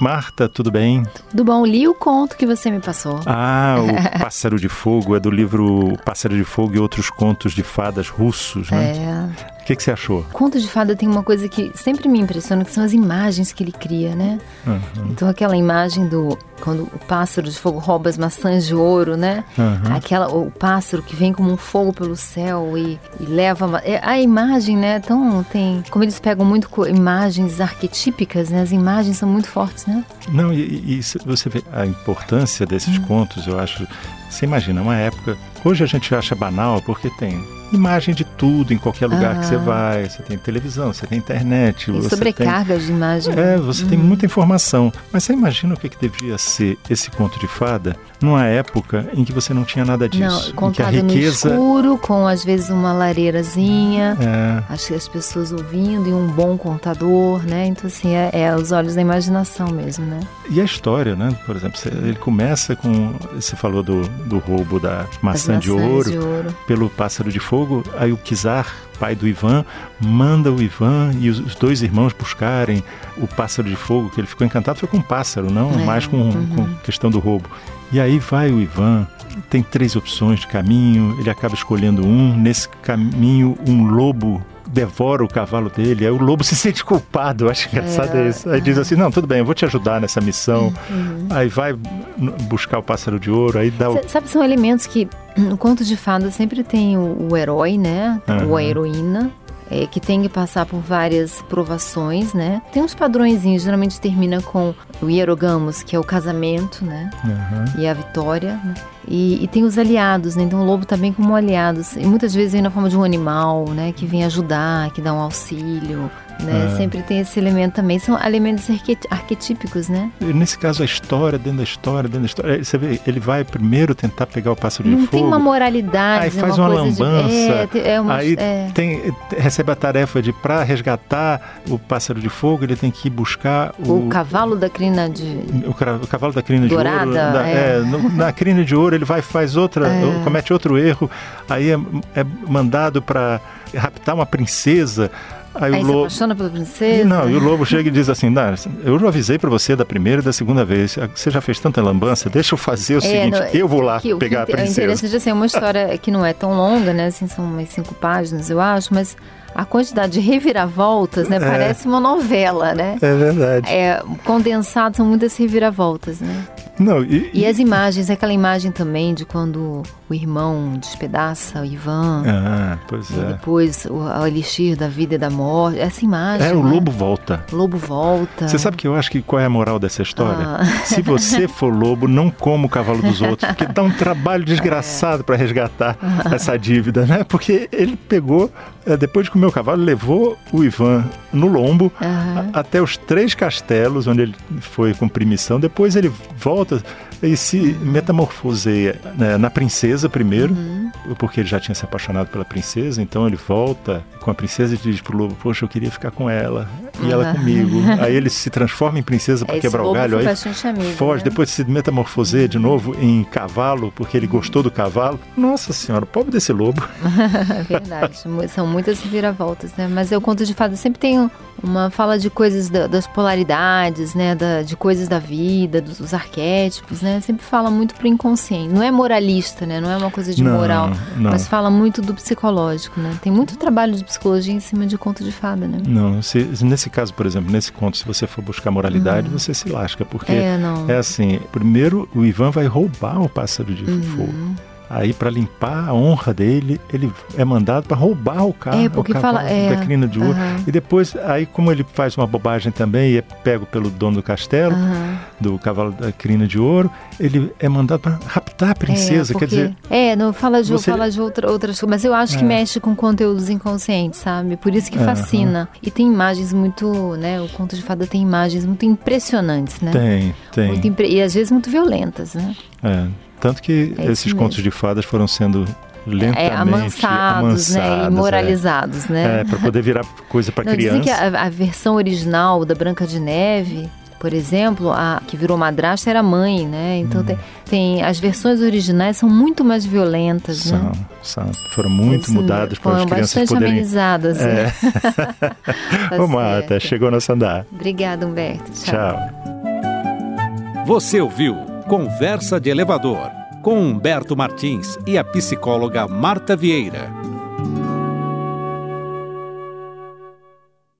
Marta, tudo bem? Tudo bom, li o conto que você me passou. Ah, o Pássaro de Fogo é do livro Pássaro de Fogo e Outros Contos de Fadas Russos, né? É. O que, que você achou? Conto de fada tem uma coisa que sempre me impressiona, que são as imagens que ele cria, né? Uhum. Então aquela imagem do quando o pássaro de fogo rouba as maçãs de ouro, né? Uhum. Aquela o pássaro que vem como um fogo pelo céu e, e leva é, a imagem, né? Então tem como eles pegam muito imagens arquetípicas, né? As imagens são muito fortes, né? Não, e, e você vê a importância desses Hum. contos, eu acho. Você imagina, uma época. Hoje a gente acha banal porque tem imagem de tudo em qualquer lugar que você vai. Você tem televisão, você tem internet. E você sobrecarga de imagem. Tem, é, você tem muita informação. Mas você imagina o que, que devia ser esse conto de fada numa época em que você não tinha nada disso. Não, em que a riqueza. no escuro, com às vezes uma lareirazinha. É, Acho que as pessoas ouvindo e um bom contador, né? Então, assim, é, é os olhos da imaginação mesmo, né? E a história, né? Por exemplo, ele começa com. Você falou do, do roubo da As maçã de ouro de ouro. pelo pássaro de fogo. Aí o Kizar, pai do Ivan, manda o Ivan e os, dois irmãos buscarem o pássaro de fogo, que ele ficou encantado foi com o pássaro, não É, mais com, uhum. com a questão do roubo. E aí vai o Ivan, tem três opções de caminho, ele acaba escolhendo um. Nesse caminho, um lobo devora o cavalo dele, aí o lobo se sente culpado, eu acho engraçado É, isso. Aí diz assim, não, tudo bem, eu vou te ajudar nessa missão. Uhum. Aí vai buscar o pássaro de ouro, aí dá o... Sa- Sabe, são elementos que no conto de fada sempre tem o, o herói, né? Ou a heroína. é, que tem que passar por várias provações, né? Tem uns padrõezinhos, geralmente termina com o hierogamos, que é o casamento, né? Aham. e a vitória. né? E, e tem os aliados, né? Então o lobo também como aliados. E muitas vezes vem na forma de um animal, né? Que vem ajudar, que dá um auxílio. Né? É. Sempre tem esse elemento também. São elementos arque- arquetípicos, né? E Nesse caso, a história dentro da história, dentro da história. Aí Você vê, ele vai primeiro tentar pegar o pássaro de Não fogo. tem uma moralidade, Aí né? faz uma de- lambança, é, te- é uma, Aí é. tem, recebe a tarefa de, para resgatar o pássaro de fogo, ele tem que ir buscar o, O cavalo da crina de. o, cavalo da crina de Dourada, ouro. da- é. no- na crina de ouro, ele vai faz outra, É. comete outro erro. Aí é, é mandado para raptar uma princesa. Aí, Aí o se lobo. apaixona pela princesa. Não, e o lobo chega e diz assim: "Não, eu já avisei para você da primeira e da segunda vez. Você já fez tanta lambança, deixa eu fazer o É, seguinte: não, eu vou lá que- o que pegar a inte- É princesa. interessante assim, é uma história que não é tão longa, né? Assim, são umas cinco páginas, eu acho, mas a quantidade de reviravoltas, né? É. Parece uma novela, né? É verdade. É, condensado são muitas reviravoltas, né? Não, e, E as imagens, aquela imagem também de quando o irmão despedaça o Ivan, Ah, pois e é. depois o, o elixir da vida e da morte, essa imagem. É, o né? lobo volta. O lobo volta. Você sabe que eu acho que qual é a moral dessa história? Ah. Se você for lobo, não coma o cavalo dos outros, porque dá um trabalho desgraçado para resgatar essa dívida, né? Porque ele pegou, depois de comer o cavalo, levou o Ivan no lombo Aham. a- até os três castelos onde ele foi cumprir missão. Depois ele volta e se metamorfoseia né, na princesa primeiro, Uhum. Porque ele já tinha se apaixonado pela princesa. Então ele volta com a princesa e diz pro lobo: Poxa, eu queria ficar com ela e ela comigo. Aí ele se transforma em princesa para quebrar o galho. Aí amigo, foge, né? depois se metamorfoseia de novo em cavalo, porque ele gostou do cavalo. Nossa senhora, pobre desse lobo. É verdade, são muitas reviravoltas, né? Mas eu conto de fada sempre tem uma fala de coisas da- das polaridades, né? Da- de coisas da vida, dos, dos arquétipos, né? Sempre fala muito pro inconsciente. Não é moralista, né? Não é uma coisa de Não, moral, não. mas fala muito do psicológico, né? Tem muito trabalho de psicologia em cima de conto de fada, né? Não, se, nesse caso, por exemplo, nesse conto, se você for buscar moralidade, você se lasca, porque É, não. é assim, primeiro o Ivan vai roubar o pássaro de Uhum. fogo. Aí, para limpar a honra dele, ele é mandado para roubar o carro, É, o cavalo fala- é, da crina de ouro. E depois, aí como ele faz uma bobagem também e é pego pelo dono do castelo, do cavalo da crina de ouro, ele é mandado para raptar a princesa. é, Quer porque- dizer, É, não fala de, você- fala de outra, outras coisas, mas eu acho que É. mexe com conteúdos inconscientes, sabe? Por isso que fascina. E tem imagens muito, né? O conto de fada tem imagens muito impressionantes, né? tem, tem. Impre- E às vezes muito violentas, né? É, tanto que É esses mesmo. contos de fadas foram sendo lentamente É, amansados, né? E amansados, moralizados, é. né? É, para poder virar coisa para Não, dizem criança. que a, a versão original da Branca de Neve, por exemplo, a que virou madrasta era mãe, né? Hum. Então tem, tem- as versões originais são muito mais violentas, São, né? são, foram muito Eles mudadas para as foram crianças bastante poderem. amenizadas. né? É. Tá Marta, chegou nosso andar. Obrigada, Humberto. Tchau. Você ouviu Conversa de Elevador com Humberto Martins e a psicóloga Marta Vieira.